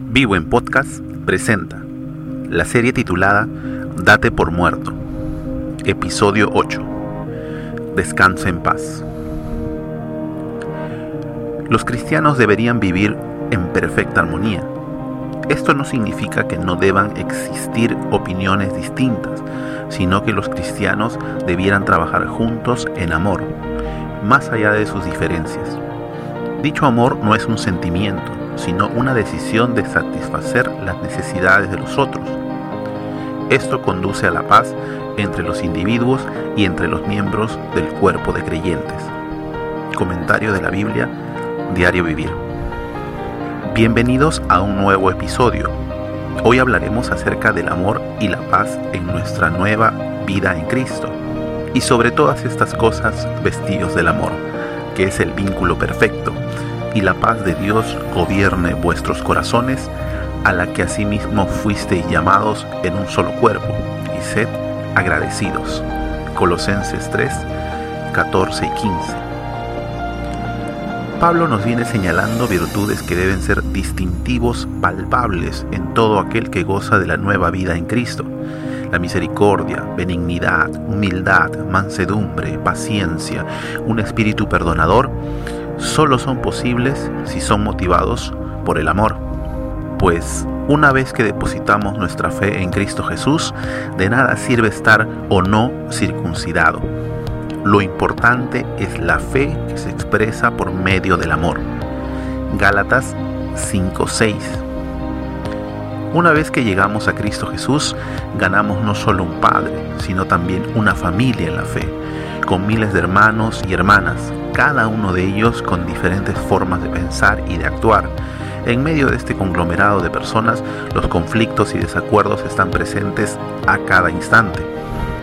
Vivo en Podcast presenta la serie titulada Date por muerto, episodio 8. Descansa en paz. Los cristianos deberían vivir en perfecta armonía. Esto no significa que no deban existir opiniones distintas, sino que los cristianos debieran trabajar juntos en amor, más allá de sus diferencias. Dicho amor no es un sentimiento, sino una decisión de satisfacer las necesidades de los otros. Esto conduce a la paz entre los individuos y entre los miembros del cuerpo de creyentes. Comentario de la Biblia, Diario Vivir. Bienvenidos a un nuevo episodio. Hoy hablaremos acerca del amor y la paz en nuestra nueva vida en Cristo. Y sobre todas estas cosas vestidos del amor, que es el vínculo perfecto y la paz de Dios gobierne vuestros corazones, a la que asimismo fuisteis llamados en un solo cuerpo, y sed agradecidos. Colosenses 3, 14 y 15. Pablo nos viene señalando virtudes que deben ser distintivos, palpables en todo aquel que goza de la nueva vida en Cristo. La misericordia, benignidad, humildad, mansedumbre, paciencia, un espíritu perdonador, solo son posibles si son motivados por el amor. Pues una vez que depositamos nuestra fe en Cristo Jesús, de nada sirve estar o no circuncidado. Lo importante es la fe que se expresa por medio del amor. Gálatas 5:6 Una vez que llegamos a Cristo Jesús, ganamos no solo un Padre, sino también una familia en la fe, con miles de hermanos y hermanas, cada uno de ellos con diferentes formas de pensar y de actuar. En medio de este conglomerado de personas, los conflictos y desacuerdos están presentes a cada instante.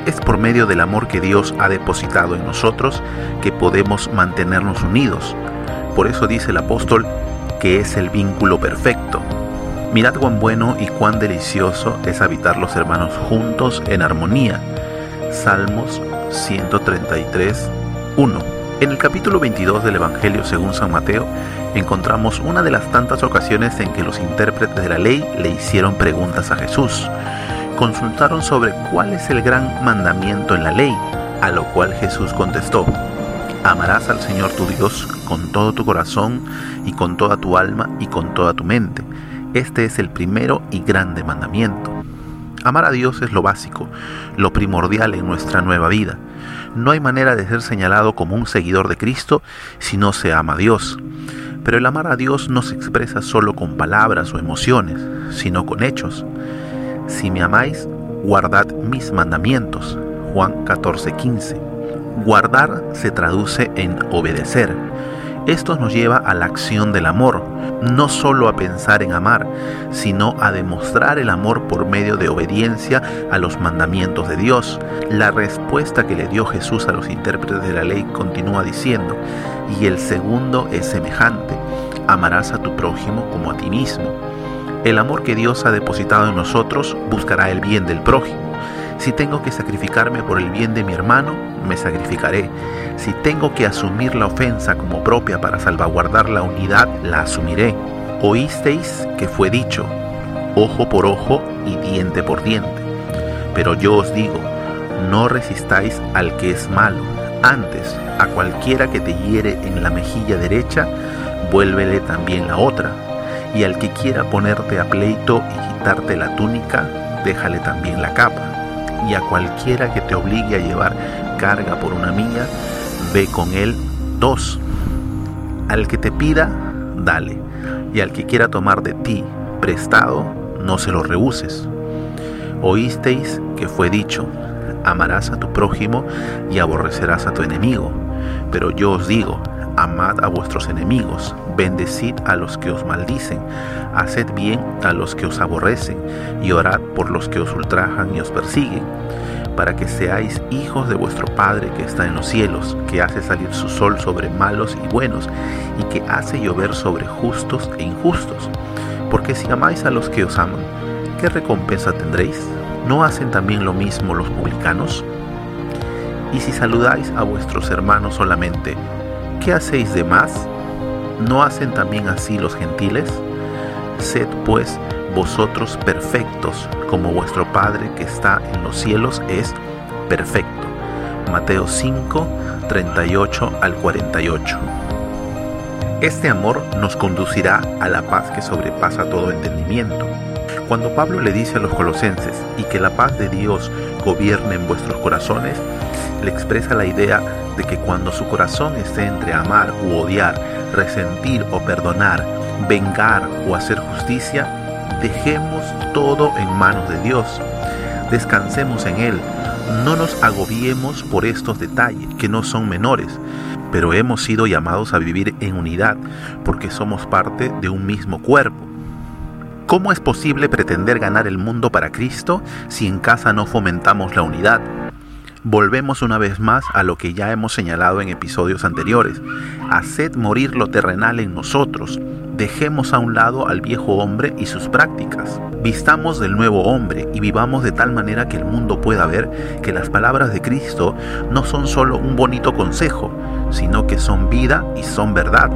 Es por medio del amor que Dios ha depositado en nosotros que podemos mantenernos unidos. Por eso dice el apóstol que es el vínculo perfecto. Mirad cuán bueno y cuán delicioso es habitar los hermanos juntos en armonía. Salmos 133, 1. En el capítulo 22 del Evangelio según San Mateo encontramos una de las tantas ocasiones en que los intérpretes de la ley le hicieron preguntas a Jesús. Consultaron sobre cuál es el gran mandamiento en la ley, a lo cual Jesús contestó, amarás al Señor tu Dios con todo tu corazón y con toda tu alma y con toda tu mente. Este es el primero y grande mandamiento. Amar a Dios es lo básico, lo primordial en nuestra nueva vida. No hay manera de ser señalado como un seguidor de Cristo si no se ama a Dios. Pero el amar a Dios no se expresa solo con palabras o emociones, sino con hechos. Si me amáis, guardad mis mandamientos. Juan 14:15. Guardar se traduce en obedecer. Esto nos lleva a la acción del amor, no solo a pensar en amar, sino a demostrar el amor por medio de obediencia a los mandamientos de Dios. La respuesta que le dio Jesús a los intérpretes de la ley continúa diciendo, y el segundo es semejante, amarás a tu prójimo como a ti mismo. El amor que Dios ha depositado en nosotros buscará el bien del prójimo. Si tengo que sacrificarme por el bien de mi hermano, me sacrificaré. Si tengo que asumir la ofensa como propia para salvaguardar la unidad, la asumiré. Oísteis que fue dicho, ojo por ojo y diente por diente. Pero yo os digo, no resistáis al que es malo. Antes, a cualquiera que te hiere en la mejilla derecha, vuélvele también la otra. Y al que quiera ponerte a pleito y quitarte la túnica, déjale también la capa. Y a cualquiera que te obligue a llevar carga por una milla, ve con él dos. Al que te pida, dale, y al que quiera tomar de ti prestado, no se lo rehuses. Oísteis que fue dicho, amarás a tu prójimo y aborrecerás a tu enemigo. Pero yo os digo, amad a vuestros enemigos, bendecid a los que os maldicen, haced bien a los que os aborrecen, y orad por los que os ultrajan y os persiguen para que seáis hijos de vuestro Padre que está en los cielos, que hace salir su sol sobre malos y buenos, y que hace llover sobre justos e injustos. Porque si amáis a los que os aman, ¿qué recompensa tendréis? ¿No hacen también lo mismo los publicanos? Y si saludáis a vuestros hermanos solamente, ¿qué hacéis de más? ¿No hacen también así los gentiles? Sed pues vosotros perfectos, como vuestro Padre que está en los cielos es perfecto. Mateo 5, 38 al 48. Este amor nos conducirá a la paz que sobrepasa todo entendimiento. Cuando Pablo le dice a los colosenses y que la paz de Dios gobierne en vuestros corazones, expresa la idea de que cuando su corazón esté entre amar u odiar, resentir o perdonar, vengar o hacer justicia, dejemos todo en manos de Dios. Descansemos en Él. No nos agobiemos por estos detalles, que no son menores, pero hemos sido llamados a vivir en unidad, porque somos parte de un mismo cuerpo. ¿Cómo es posible pretender ganar el mundo para Cristo si en casa no fomentamos la unidad? Volvemos una vez más a lo que ya hemos señalado en episodios anteriores. Haced morir lo terrenal en nosotros. Dejemos a un lado al viejo hombre y sus prácticas. Vistamos del nuevo hombre y vivamos de tal manera que el mundo pueda ver que las palabras de Cristo no son solo un bonito consejo, sino que son vida y son verdad.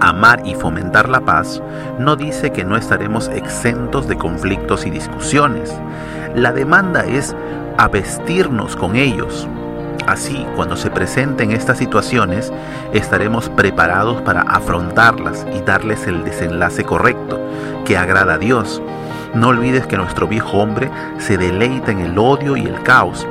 Amar y fomentar la paz no dice que no estaremos exentos de conflictos y discusiones. La demanda es a vestirnos con ellos. Así, cuando se presenten estas situaciones, estaremos preparados para afrontarlas y darles el desenlace correcto, que agrada a Dios. No olvides que nuestro viejo hombre se deleita en el odio y el caos.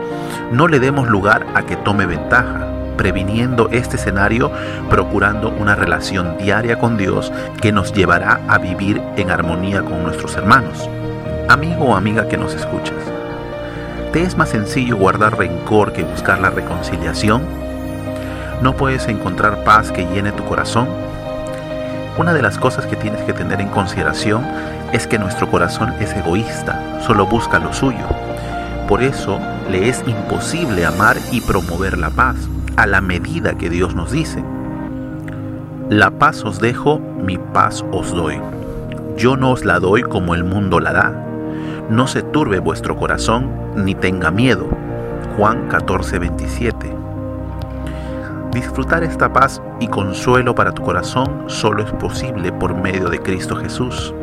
No le demos lugar a que tome ventaja previniendo este escenario, procurando una relación diaria con Dios que nos llevará a vivir en armonía con nuestros hermanos. Amigo o amiga que nos escuchas, ¿te es más sencillo guardar rencor que buscar la reconciliación? ¿No puedes encontrar paz que llene tu corazón? Una de las cosas que tienes que tener en consideración es que nuestro corazón es egoísta, solo busca lo suyo. Por eso le es imposible amar y promover la paz a la medida que Dios nos dice. La paz os dejo, mi paz os doy. Yo no os la doy como el mundo la da. No se turbe vuestro corazón ni tenga miedo. Juan 14, 27. Disfrutar esta paz y consuelo para tu corazón solo es posible por medio de Cristo Jesús.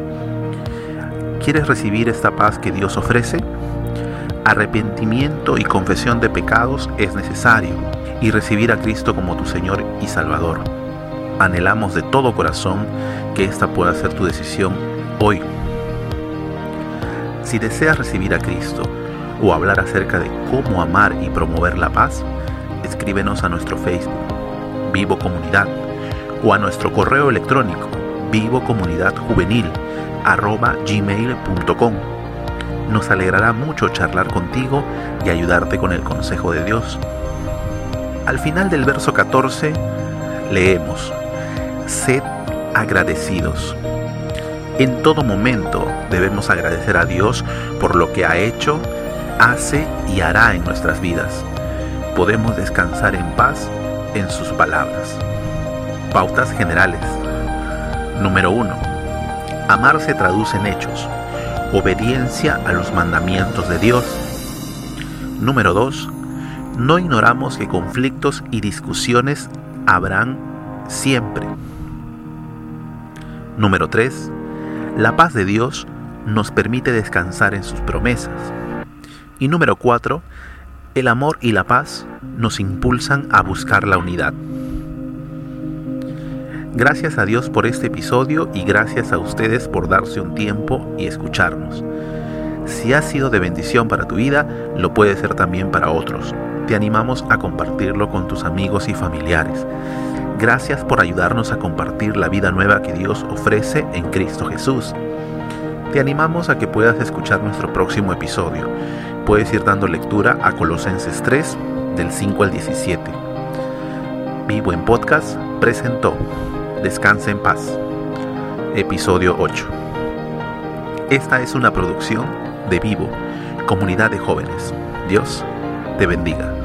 ¿Quieres recibir esta paz que Dios ofrece? Arrepentimiento y confesión de pecados es necesario y recibir a Cristo como tu Señor y Salvador. Anhelamos de todo corazón que esta pueda ser tu decisión hoy. Si deseas recibir a Cristo o hablar acerca de cómo amar y promover la paz, escríbenos a nuestro Facebook, Vivo Comunidad, o a nuestro correo electrónico, vivocomunidadjuvenil.gmail.com. Nos alegrará mucho charlar contigo y ayudarte con el consejo de Dios. Al final del verso 14 leemos, sed agradecidos. En todo momento debemos agradecer a Dios por lo que ha hecho, hace y hará en nuestras vidas. Podemos descansar en paz en sus palabras. Pautas generales. Número 1. Amar se traduce en hechos. Obediencia a los mandamientos de Dios. Número 2 no ignoramos que conflictos y discusiones habrán siempre. Número 3. La paz de Dios nos permite descansar en sus promesas. Y número 4. El amor y la paz nos impulsan a buscar la unidad. Gracias a Dios por este episodio y gracias a ustedes por darse un tiempo y escucharnos. Si ha sido de bendición para tu vida, lo puede ser también para otros te animamos a compartirlo con tus amigos y familiares. Gracias por ayudarnos a compartir la vida nueva que Dios ofrece en Cristo Jesús. Te animamos a que puedas escuchar nuestro próximo episodio. Puedes ir dando lectura a Colosenses 3, del 5 al 17. Vivo en Podcast presentó Descansa en paz. Episodio 8. Esta es una producción de Vivo, comunidad de jóvenes. Dios te bendiga.